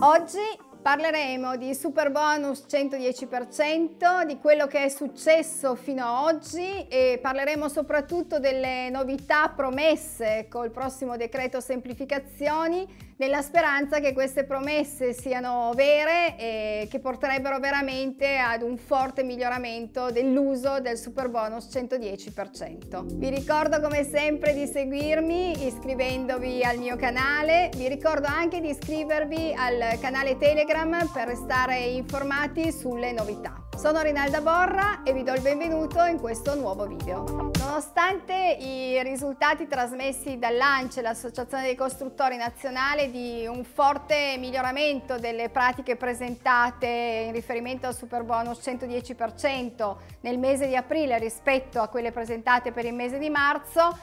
Oggi Parleremo di super bonus 110%, di quello che è successo fino ad oggi e parleremo soprattutto delle novità promesse col prossimo decreto semplificazioni nella speranza che queste promesse siano vere e che porterebbero veramente ad un forte miglioramento dell'uso del super bonus 110%. Vi ricordo come sempre di seguirmi iscrivendovi al mio canale, vi ricordo anche di iscrivervi al canale Telegram per restare informati sulle novità. Sono Rinalda Borra e vi do il benvenuto in questo nuovo video. Nonostante i risultati trasmessi dall'ANCE, l'Associazione dei Costruttori Nazionale, di un forte miglioramento delle pratiche presentate in riferimento al super bonus 110% nel mese di aprile rispetto a quelle presentate per il mese di marzo,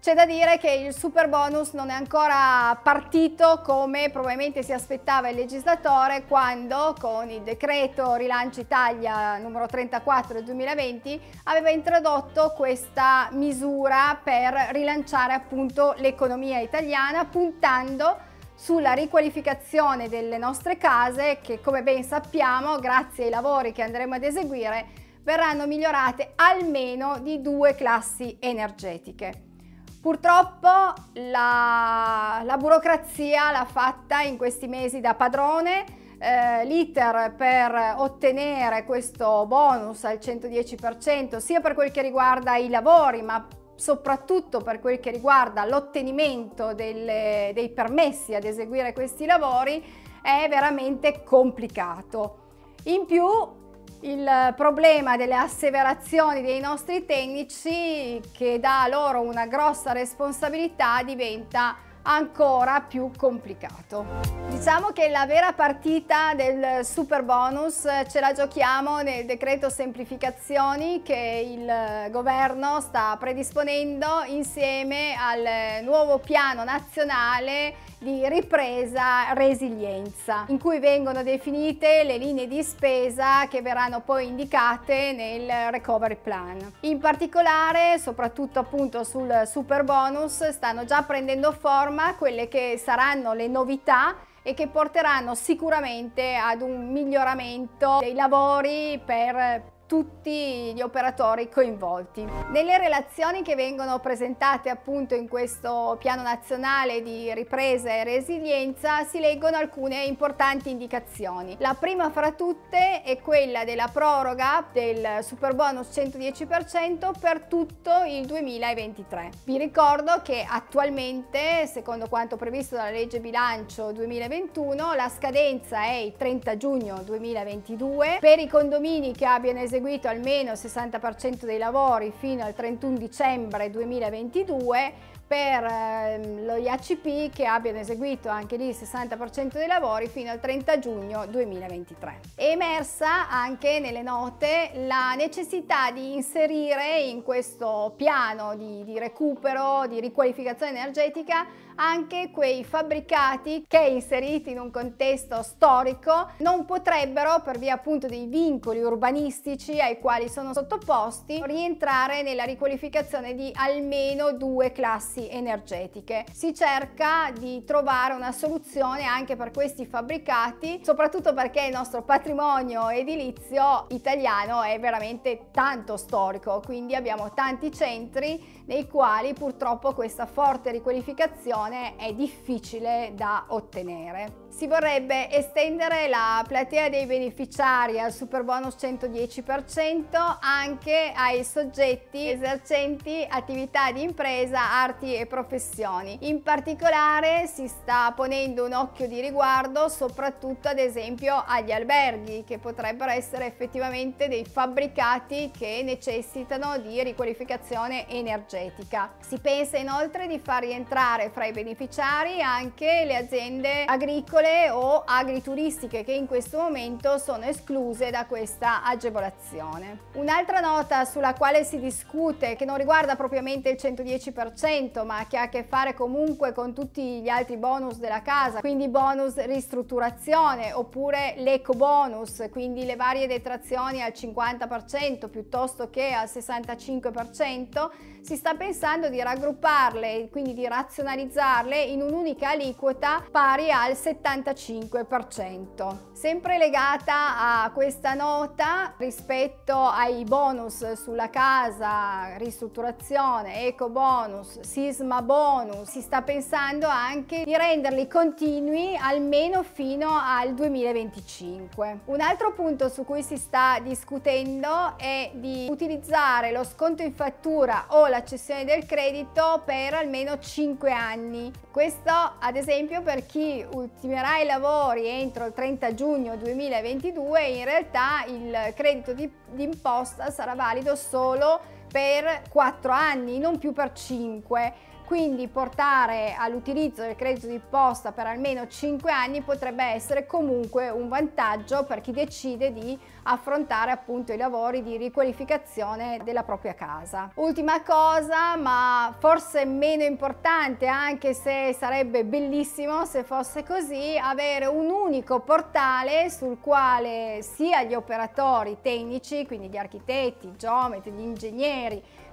c'è da dire che il super bonus non è ancora partito come probabilmente si aspettava il legislatore quando con il decreto Rilancio Italia numero 34 del 2020 aveva introdotto questa misura per rilanciare appunto l'economia italiana puntando sulla riqualificazione delle nostre case che come ben sappiamo grazie ai lavori che andremo ad eseguire verranno migliorate almeno di due classi energetiche. Purtroppo la, la burocrazia l'ha fatta in questi mesi da padrone, eh, l'iter per ottenere questo bonus al 110% sia per quel che riguarda i lavori ma soprattutto per quel che riguarda l'ottenimento dei permessi ad eseguire questi lavori è veramente complicato. In più il problema delle asseverazioni dei nostri tecnici che dà loro una grossa responsabilità diventa ancora più complicato. Diciamo che la vera partita del super bonus ce la giochiamo nel decreto semplificazioni che il governo sta predisponendo insieme al nuovo piano nazionale di ripresa resilienza in cui vengono definite le linee di spesa che verranno poi indicate nel recovery plan. In particolare soprattutto appunto sul super bonus stanno già prendendo forma quelle che saranno le novità e che porteranno sicuramente ad un miglioramento dei lavori per tutti gli operatori coinvolti. Nelle relazioni che vengono presentate appunto in questo piano nazionale di ripresa e resilienza si leggono alcune importanti indicazioni. La prima fra tutte è quella della proroga del super bonus 110% per tutto il 2023. Vi ricordo che attualmente, secondo quanto previsto dalla legge bilancio 2021, la scadenza è il 30 giugno 2022 per i condomini che abbiano eseguito eseguito almeno il 60% dei lavori fino al 31 dicembre 2022 per ehm, lo IACP che abbiano eseguito anche lì il 60% dei lavori fino al 30 giugno 2023. È emersa anche nelle note la necessità di inserire in questo piano di, di recupero, di riqualificazione energetica anche quei fabbricati che inseriti in un contesto storico non potrebbero per via appunto dei vincoli urbanistici ai quali sono sottoposti rientrare nella riqualificazione di almeno due classi classi energetiche. Si cerca di trovare una soluzione anche per questi fabbricati, soprattutto perché il nostro patrimonio edilizio italiano è veramente tanto storico, quindi abbiamo tanti centri nei quali purtroppo questa forte riqualificazione è difficile da ottenere. Si vorrebbe estendere la platea dei beneficiari al super bonus 110% anche ai soggetti esercenti attività di impresa, arti e professioni. In particolare si sta ponendo un occhio di riguardo soprattutto ad esempio agli alberghi che potrebbero essere effettivamente dei fabbricati che necessitano di riqualificazione energetica. Si pensa inoltre di far rientrare fra i beneficiari anche le aziende agricole o agrituristiche che in questo momento sono escluse da questa agevolazione. Un'altra nota sulla quale si discute che non riguarda propriamente il 110% 100% ma che ha a che fare comunque con tutti gli altri bonus della casa, quindi bonus ristrutturazione oppure l'eco bonus, quindi le varie detrazioni al 50% piuttosto che al 65%, si sta pensando di raggrupparle quindi di razionalizzarle in un'unica aliquota pari al 75%. Sempre legata a questa nota rispetto ai bonus sulla casa, ristrutturazione, eco bonus, sisma bonus, si sta pensando anche di renderli continui almeno fino al 2025. Un altro punto su cui si sta discutendo è di utilizzare lo sconto in fattura o la cessione del credito per almeno 5 anni. Questo ad esempio per chi ultimerà i lavori entro il 30 giugno 2022 in realtà il credito di, imposta sarà valido solo per 4 anni, non più per 5 quindi portare all'utilizzo del credito d'imposta per almeno 5 anni potrebbe essere comunque un vantaggio per chi decide di affrontare appunto i lavori di riqualificazione della propria casa. Ultima cosa, ma forse meno importante, anche se sarebbe bellissimo se fosse così, avere un unico portale sul quale sia gli operatori tecnici, quindi gli architetti, i geometri, gli ingegneri,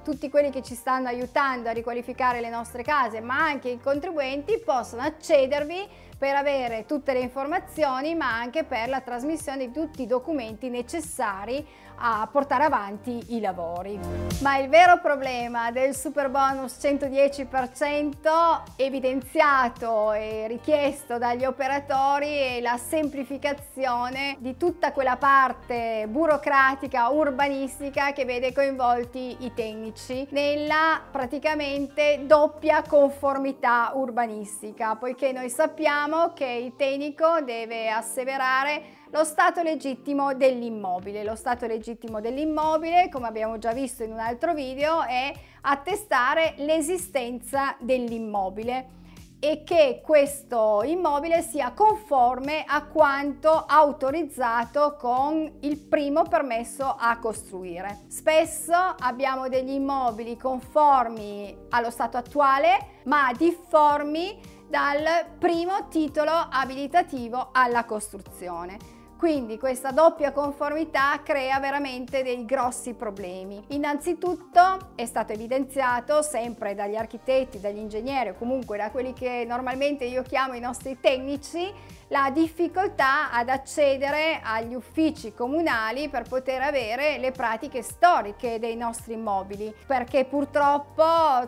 tutti quelli che ci stanno aiutando a riqualificare le nostre case, ma anche i contribuenti possono accedervi per avere tutte le informazioni ma anche per la trasmissione di tutti i documenti necessari a portare avanti i lavori. Ma il vero problema del super bonus 110% evidenziato e richiesto dagli operatori è la semplificazione di tutta quella parte burocratica, urbanistica che vede coinvolti i tecnici nella praticamente doppia conformità urbanistica, poiché noi sappiamo che il tecnico deve asseverare lo stato legittimo dell'immobile. Lo stato legittimo dell'immobile, come abbiamo già visto in un altro video, è attestare l'esistenza dell'immobile e che questo immobile sia conforme a quanto autorizzato con il primo permesso a costruire. Spesso abbiamo degli immobili conformi allo stato attuale ma difformi dal primo titolo abilitativo alla costruzione. Quindi questa doppia conformità crea veramente dei grossi problemi. Innanzitutto è stato evidenziato sempre dagli architetti, dagli ingegneri o comunque da quelli che normalmente io chiamo i nostri tecnici la difficoltà ad accedere agli uffici comunali per poter avere le pratiche storiche dei nostri immobili, perché purtroppo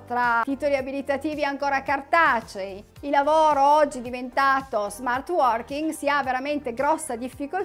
tra titoli abilitativi ancora cartacei, il lavoro oggi diventato smart working si ha veramente grossa difficoltà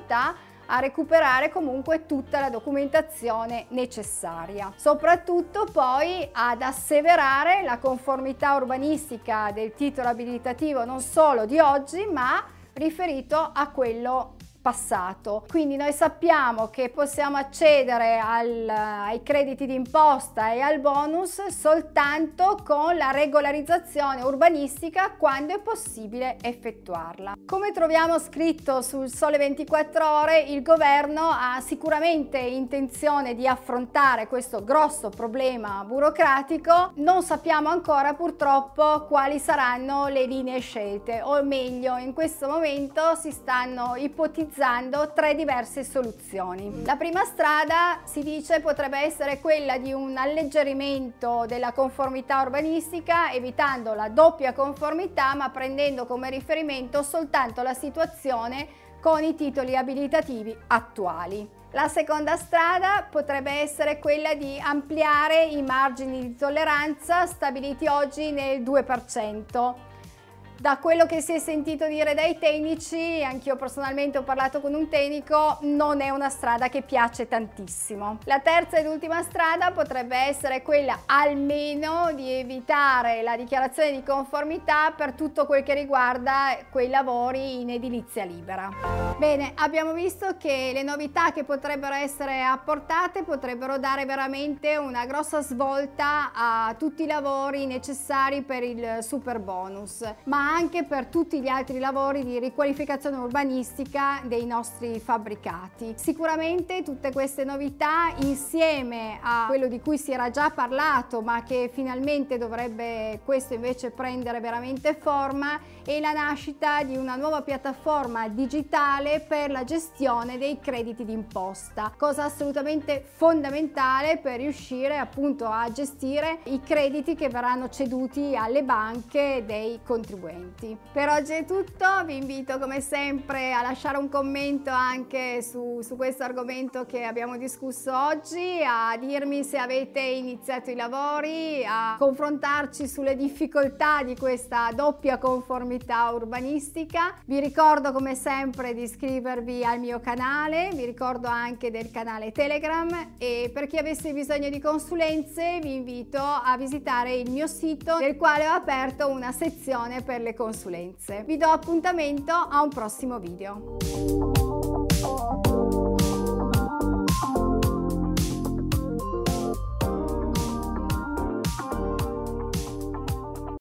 a recuperare comunque tutta la documentazione necessaria. Soprattutto poi ad asseverare la conformità urbanistica del titolo abilitativo non solo di oggi ma riferito a quello passato. Quindi noi sappiamo che possiamo accedere al, ai crediti d'imposta e al bonus soltanto con la regolarizzazione urbanistica quando è possibile effettuarla. Come troviamo scritto sul Sole 24 Ore, il governo ha sicuramente intenzione di affrontare questo grosso problema burocratico. Non sappiamo ancora purtroppo quali saranno le linee scelte, o meglio, in questo momento si stanno ipotizzando analizzando tre diverse soluzioni. La prima strada si dice potrebbe essere quella di un alleggerimento della conformità urbanistica evitando la doppia conformità ma prendendo come riferimento soltanto la situazione con i titoli abilitativi attuali. La seconda strada potrebbe essere quella di ampliare i margini di tolleranza stabiliti oggi nel 2%. Da quello che si è sentito dire dai tecnici, anch'io personalmente ho parlato con un tecnico, non è una strada che piace tantissimo. La terza ed ultima strada potrebbe essere quella almeno di evitare la dichiarazione di conformità per tutto quel che riguarda quei lavori in edilizia libera. Bene, abbiamo visto che le novità che potrebbero essere apportate potrebbero dare veramente una grossa svolta a tutti i lavori necessari per il super bonus, ma anche per tutti gli altri lavori di riqualificazione urbanistica dei nostri fabbricati. Sicuramente tutte queste novità insieme a quello di cui si era già parlato, ma che finalmente dovrebbe questo invece prendere veramente forma, è la nascita di una nuova piattaforma digitale fondamentale per la gestione dei crediti d'imposta, cosa assolutamente fondamentale per riuscire appunto a gestire i crediti che verranno ceduti alle banche dei contribuenti. Per oggi è tutto, vi invito come sempre a lasciare un commento anche su, su questo argomento che abbiamo discusso oggi, a dirmi se avete iniziato i lavori, a confrontarci sulle difficoltà di questa doppia conformità urbanistica. Vi ricordo come sempre di iscrivervi al mio canale, vi ricordo anche del canale Telegram e per chi avesse bisogno di consulenze vi invito a visitare il mio sito nel quale ho aperto una sezione per le consulenze. Vi do appuntamento a un prossimo video.